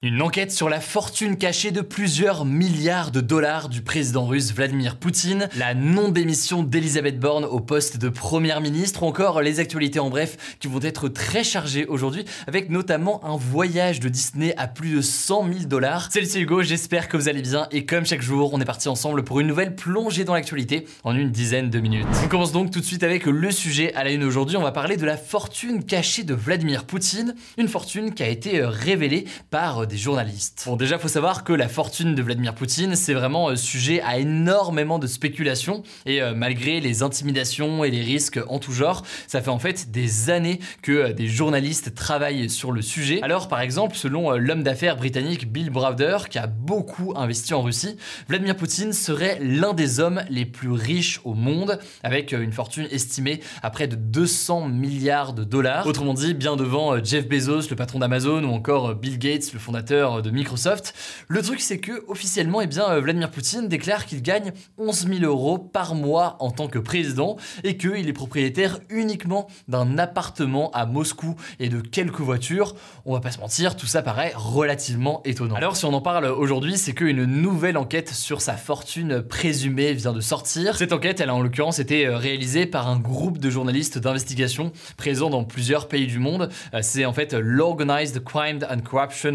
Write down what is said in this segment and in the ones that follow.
Une enquête sur la fortune cachée de plusieurs milliards de dollars du président russe Vladimir Poutine, la non-démission d'Elisabeth Borne au poste de première ministre, ou encore les actualités en bref qui vont être très chargées aujourd'hui, avec notamment un voyage de Disney à plus de 100 000 dollars. Salut c'est Hugo, j'espère que vous allez bien et comme chaque jour, on est parti ensemble pour une nouvelle plongée dans l'actualité en une dizaine de minutes. On commence donc tout de suite avec le sujet à la une aujourd'hui, on va parler de la fortune cachée de Vladimir Poutine, une fortune qui a été révélée par des journalistes. Bon, déjà, faut savoir que la fortune de Vladimir Poutine, c'est vraiment euh, sujet à énormément de spéculations et euh, malgré les intimidations et les risques en tout genre, ça fait en fait des années que euh, des journalistes travaillent sur le sujet. Alors, par exemple, selon l'homme d'affaires britannique Bill Browder, qui a beaucoup investi en Russie, Vladimir Poutine serait l'un des hommes les plus riches au monde, avec une fortune estimée à près de 200 milliards de dollars. Autrement dit, bien devant Jeff Bezos, le patron d'Amazon, ou encore Bill Gates, le fondateur de Microsoft. Le truc, c'est que officiellement, eh bien, euh, Vladimir Poutine déclare qu'il gagne 11 000 euros par mois en tant que président et qu'il est propriétaire uniquement d'un appartement à Moscou et de quelques voitures. On va pas se mentir, tout ça paraît relativement étonnant. Alors, si on en parle aujourd'hui, c'est qu'une nouvelle enquête sur sa fortune présumée vient de sortir. Cette enquête, elle a en l'occurrence été euh, réalisée par un groupe de journalistes d'investigation présents dans plusieurs pays du monde. Euh, C'est en fait l'Organized Crime and Corruption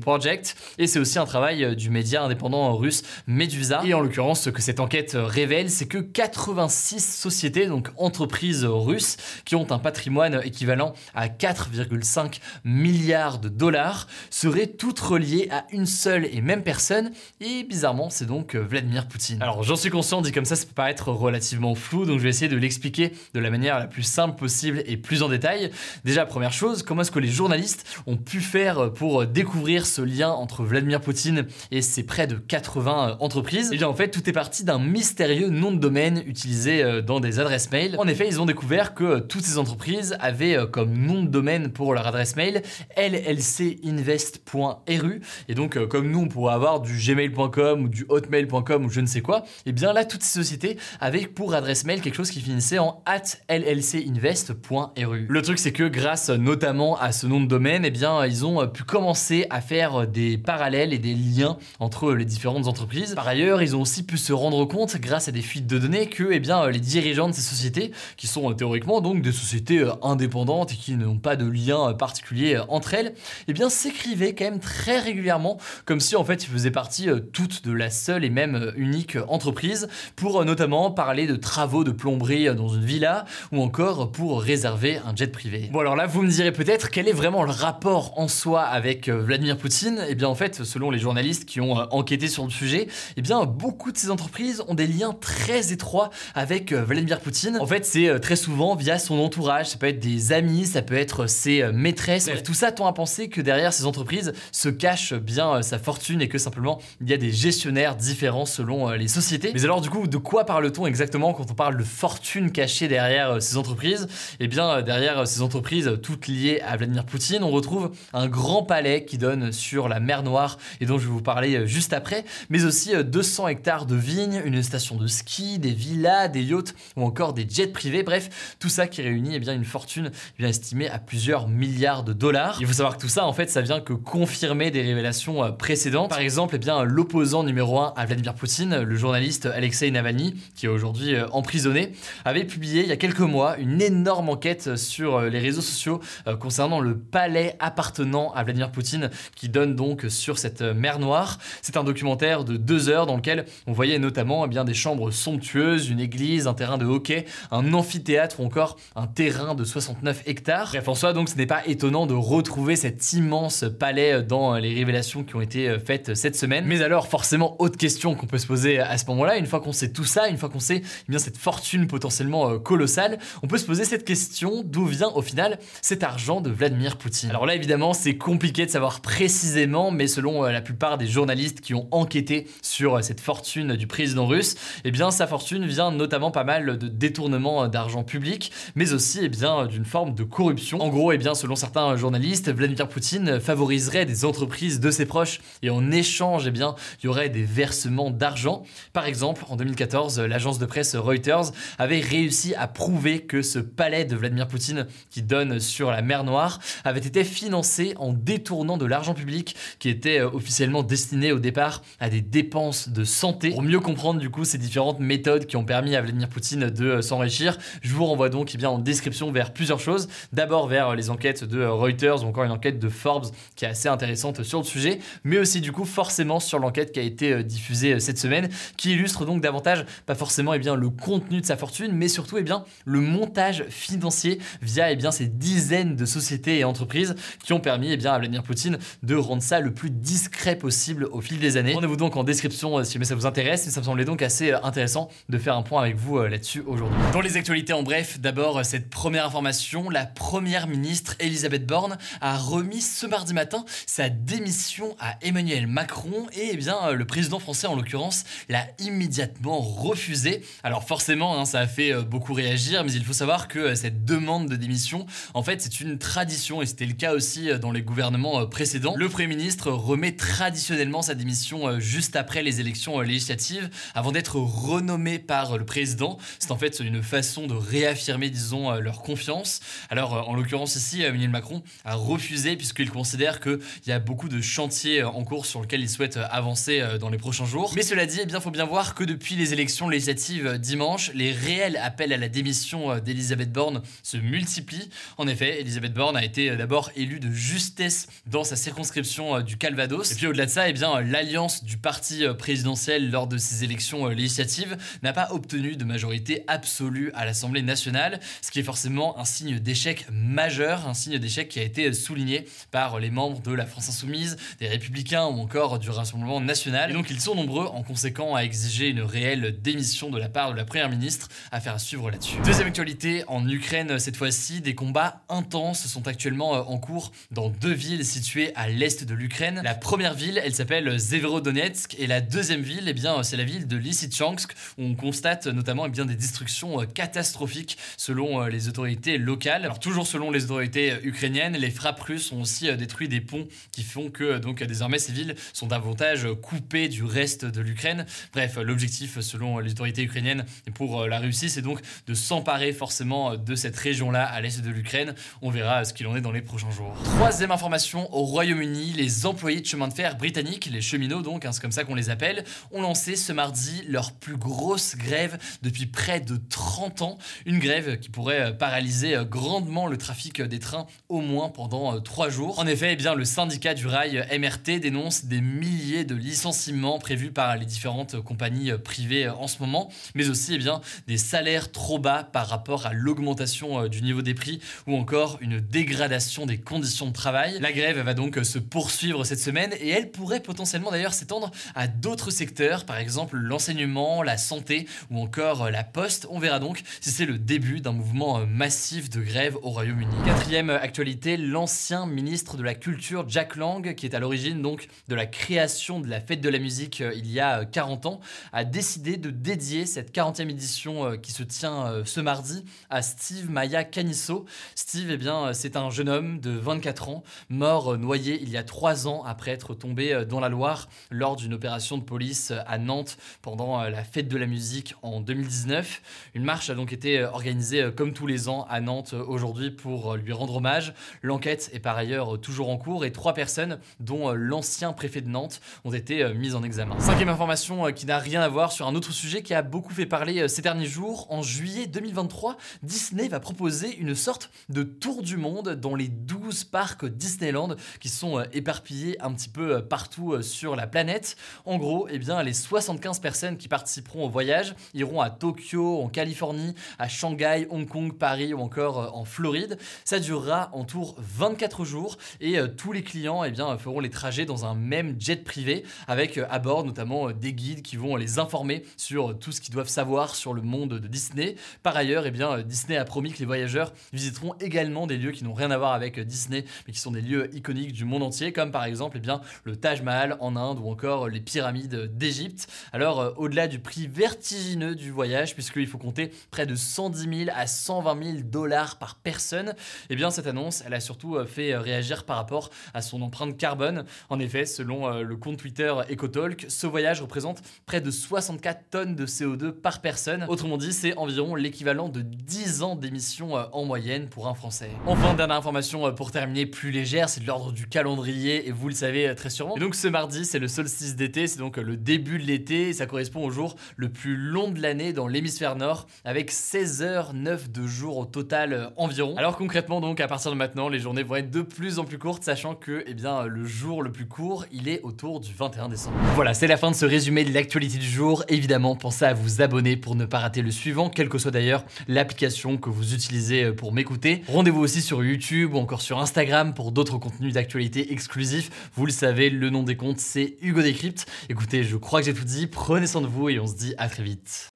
Project et c'est aussi un travail euh, du média indépendant russe Medusa. Et en l'occurrence, ce que cette enquête euh, révèle, c'est que 86 sociétés, donc entreprises russes, qui ont un patrimoine équivalent à 4,5 milliards de dollars, seraient toutes reliées à une seule et même personne. Et bizarrement, c'est donc euh, Vladimir Poutine. Alors j'en suis conscient, dit comme ça, ça peut paraître relativement flou, donc je vais essayer de l'expliquer de la manière la plus simple possible et plus en détail. Déjà, première chose, comment est-ce que les journalistes ont pu faire pour découvrir ce lien entre Vladimir Poutine et ses près de 80 entreprises Et bien en fait, tout est parti d'un mystérieux nom de domaine utilisé euh, dans des adresses mail. En effet, ils ont découvert que euh, toutes ces entreprises avaient euh, comme nom de domaine pour leur adresse mail llcinvest.ru et donc euh, comme nous on pourrait avoir du gmail.com ou du hotmail.com ou je ne sais quoi, et bien là toutes ces sociétés avaient pour adresse mail quelque chose qui finissait en at llcinvest.ru. Le truc c'est que grâce notamment à ce nom de domaine, et bien ils ont pu commencer à faire des parallèles et des liens entre les différentes entreprises. Par ailleurs, ils ont aussi pu se rendre compte grâce à des fuites de données que eh bien les dirigeants de ces sociétés qui sont euh, théoriquement donc des sociétés euh, indépendantes et qui n'ont pas de lien euh, particulier euh, entre elles, eh bien s'écrivaient quand même très régulièrement comme si en fait ils faisaient partie euh, toutes de la seule et même euh, unique euh, entreprise pour euh, notamment parler de travaux de plomberie euh, dans une villa ou encore pour réserver un jet privé. Bon alors là vous me direz peut-être quel est vraiment le rapport en soi avec euh, Vladimir Poutine Eh bien en fait selon les journalistes qui ont euh, enquêté sur le sujet, eh bien beaucoup de ces entreprises ont des liens très étroits avec euh, Vladimir Poutine. En fait c'est euh, très souvent via son entourage, ça peut être des amis, ça peut être ses maîtresses. Tout ça tend à penser que derrière ces entreprises se cache bien sa fortune et que simplement il y a des gestionnaires différents selon les sociétés. Mais alors du coup, de quoi parle-t-on exactement quand on parle de fortune cachée derrière ces entreprises? Eh bien derrière ces entreprises toutes liées à Vladimir Poutine, on retrouve un grand palais qui donne sur la mer Noire et dont je vais vous parler euh, juste après, mais aussi euh, 200 hectares de vignes, une station de ski, des villas, des yachts ou encore des jets privés. Bref, tout ça qui réunit eh bien une fortune eh bien estimée à plusieurs milliards de dollars. Il faut savoir que tout ça en fait ça vient que confirmer des révélations euh, précédentes. Par exemple, eh l'opposant numéro 1 à Vladimir Poutine, le journaliste Alexei Navalny, qui est aujourd'hui euh, emprisonné, avait publié il y a quelques mois une énorme enquête sur euh, les réseaux sociaux euh, concernant le palais appartenant à Vladimir Poutine qui donne donc sur cette mer Noire. C'est un documentaire de deux heures dans lequel on voyait notamment eh bien, des chambres somptueuses, une église, un terrain de hockey, un amphithéâtre ou encore un terrain de 69 hectares. Bref, en soi, donc, ce n'est pas étonnant de retrouver cet immense palais dans les révélations qui ont été faites cette semaine. Mais alors, forcément, autre question qu'on peut se poser à ce moment-là, une fois qu'on sait tout ça, une fois qu'on sait eh bien, cette fortune potentiellement euh, colossale, on peut se poser cette question d'où vient au final cet argent de Vladimir Poutine. Alors là, évidemment, c'est compliqué de savoir précisément, mais selon euh, la plupart des journalistes qui ont enquêté sur euh, cette fortune du président russe, eh bien, sa fortune vient notamment pas mal de détournements d'argent public, mais aussi eh bien, d'une forme de corruption. En gros, eh bien, selon certains journalistes, Vladimir Poutine favoriserait des entreprises de ses proches et en échange, eh bien, il y aurait des versements d'argent. Par exemple, en 2014, l'agence de presse Reuters avait réussi à prouver que ce palais de Vladimir Poutine qui donne sur la mer Noire avait été financé en détournant de l'argent public qui était euh, officiellement destiné au départ à des dépenses de santé. Pour mieux comprendre du coup ces différentes méthodes qui ont permis à Vladimir Poutine de euh, s'enrichir, je vous renvoie donc eh bien, en description vers plusieurs choses. D'abord vers les enquêtes de Reuters ou encore une enquête de Forbes qui est assez intéressante sur le sujet, mais aussi du coup forcément sur l'enquête qui a été euh, diffusée cette semaine, qui illustre donc davantage pas forcément eh bien, le contenu de sa fortune, mais surtout eh bien, le montage financier via eh bien, ces dizaines de sociétés et entreprises qui ont permis eh bien, à Vladimir Poutine de rendre ça le plus discret possible au fil des années. Rendez-vous donc en description euh, si ça vous intéresse, ça me semblait donc assez euh, intéressant de faire un point avec vous euh, là-dessus aujourd'hui. Dans les actualités en bref, d'abord cette première information, la première ministre Elisabeth Borne a remis ce mardi matin sa démission à Emmanuel Macron et eh bien, le président français en l'occurrence l'a immédiatement refusé. Alors forcément, hein, ça a fait beaucoup réagir, mais il faut savoir que cette demande de démission, en fait, c'est une tradition et c'était le cas aussi dans les gouvernements précédents. Le Premier ministre remet traditionnellement sa démission juste après les élections législatives avant d'être renommé par le président. C'est en fait une façon de réaffirmer, disons, leur confiance. Alors, en l'occurrence ici, Emmanuel Macron a refusé puisqu'il considère qu'il y a beaucoup de chantiers en cours sur lesquels il souhaite avancer dans les prochains jours. Mais cela dit, eh bien, faut bien voir que depuis les élections législatives dimanche, les réels appels à la démission d'Elisabeth Borne se multiplient. En effet, Elisabeth Borne a été d'abord élue de justesse dans sa circonscription du Calvados. Et puis au-delà de ça, eh bien, l'alliance du parti présidentiel lors de ces élections législatives n'a pas obtenu de majorité absolue à l'Assemblée nationale, ce qui est forcément un signe d'échec majeur, un signe d'échec qui a été souligné par les membres de la France Insoumise, des Républicains ou encore du Rassemblement national. Et donc ils sont nombreux en conséquent à exiger une réelle démission de la part de la Première ministre, à faire suivre là-dessus. Deuxième actualité, en Ukraine cette fois-ci, des combats intenses sont actuellement en cours dans deux villes situées à l'est de l'Ukraine. La première ville, elle s'appelle Severodonetsk et la deuxième ville, eh bien, c'est la ville de Lysychansk où on constate notamment eh bien, des destructions catastrophiques selon les autorités locales. Alors toujours selon les autorités ukrainiennes, les frappes russes ont aussi détruit des ponts qui font que donc désormais ces villes sont davantage coupées du reste de l'Ukraine. Bref, l'objectif selon les autorités ukrainiennes et pour la Russie, c'est donc de s'emparer forcément de cette région-là à l'est de l'Ukraine. On verra ce qu'il en est dans les prochains jours. Troisième information, au Royaume-Uni, les employés de chemin de fer britanniques, les cheminots donc, hein, c'est comme ça qu'on les appelle, ont lancé ce mardi leur plus grosse grève depuis près de 30 ans. Une grève qui pourrait paralyser grandement le trafic des trains au moins pendant 3 jours. En effet, eh le syndicat du rail MRT dénonce des milliers de licenciements prévus par les différentes compagnies privées en ce moment, mais aussi eh des salaires trop bas par rapport à l'augmentation du niveau des prix ou encore une dégradation des conditions de travail. La grève va donc se poursuivre cette semaine et elle pourrait potentiellement d'ailleurs s'étendre à d'autres secteurs, par exemple l'enseignement, la santé ou encore la poste. On verra donc si c'est le début d'un mouvement massif de grève au Royaume-Uni. Quatrième actualité, l'ancien ministre de la Culture Jack Lang, qui est à l'origine donc de la création de la fête de la musique il y a 40 ans, a décidé de dédier cette 40e édition qui se tient ce mardi à Steve Maya Canisso. Steve, eh bien, c'est un jeune homme de 24 ans, mort noyé il y a 3 ans après être tombé dans la Loire lors d'une opération de police à Nantes pendant la fête de la musique en 2019. Une marche a donc été organisée comme tous les ans à Nantes aujourd'hui pour lui rendre hommage. L'enquête est par ailleurs toujours en cours et trois personnes, dont l'ancien préfet de Nantes, ont été mises en examen. Cinquième information qui n'a rien à voir sur un autre sujet qui a beaucoup fait parler ces derniers jours. En juillet 2023, Disney va proposer une sorte de tour du monde dans les 12 parcs Disneyland qui sont éparpillés un petit peu partout sur la planète. En gros, eh bien, les 75 personnes qui participeront au voyage iront à Tokyo, en Californie, à Shanghai, Hong Kong, Paris ou encore en Floride. Ça durera en tour 24 jours et tous les clients eh bien, feront les trajets dans un même jet privé avec à bord notamment des guides qui vont les informer sur tout ce qu'ils doivent savoir sur le monde de Disney. Par ailleurs, eh bien, Disney a promis que les voyageurs visiteront également des lieux qui n'ont rien à voir avec Disney, mais qui sont des lieux iconiques du monde entier, comme par exemple eh bien, le Taj Mahal en Inde ou encore les pyramides d'Égypte. Alors, euh, au-delà du prix vertigineux du voyage, puisqu'il faut compter près de 110 000 à 120 000 dollars par personne, eh bien, cette annonce, elle a surtout euh, fait euh, réagir par rapport à son empreinte carbone. En effet, selon le compte Twitter EcoTalk, ce voyage représente près de 64 tonnes de CO2 par personne. Autrement dit, c'est environ l'équivalent de 10 ans d'émissions en moyenne pour un Français. Enfin, dernière information pour terminer, plus légère, c'est de l'ordre du calendrier, et vous le savez euh, très sûrement. Et donc ce mardi, c'est le solstice d'été, c'est donc le début de l'été, et ça correspond au jour le plus long de l'année dans l'hémisphère nord, avec 16 h 9 de jours au total environ. Alors concrètement, donc, à partir de maintenant, les journées vont être de plus en plus courtes, sachant que, eh bien, le jour le plus court, il est autour du 21 décembre. Voilà, c'est la fin de ce résumé de l'actualité du jour. Évidemment, pensez à vous abonner pour ne pas rater le suivant, quelle que soit d'ailleurs l'application que vous utilisez euh, pour m'écouter. Rendez-vous aussi sur YouTube ou encore sur Instagram pour d'autres contenus d'actualité exclusifs. Vous le savez, le nom des comptes, c'est Hugo Décrypte. Écoutez, je crois que j'ai tout dit. Prenez soin de vous et on se dit à très vite.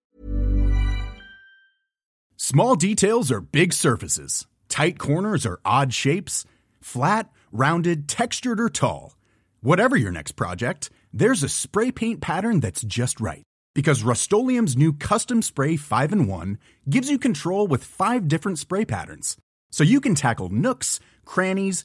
Small details are big surfaces. Tight corners are odd shapes. Flat, rounded, textured or tall. Whatever your next project, there's a spray paint pattern that's just right. Because Rust new Custom Spray 5 and 1 gives you control with five different spray patterns. So you can tackle nooks, crannies,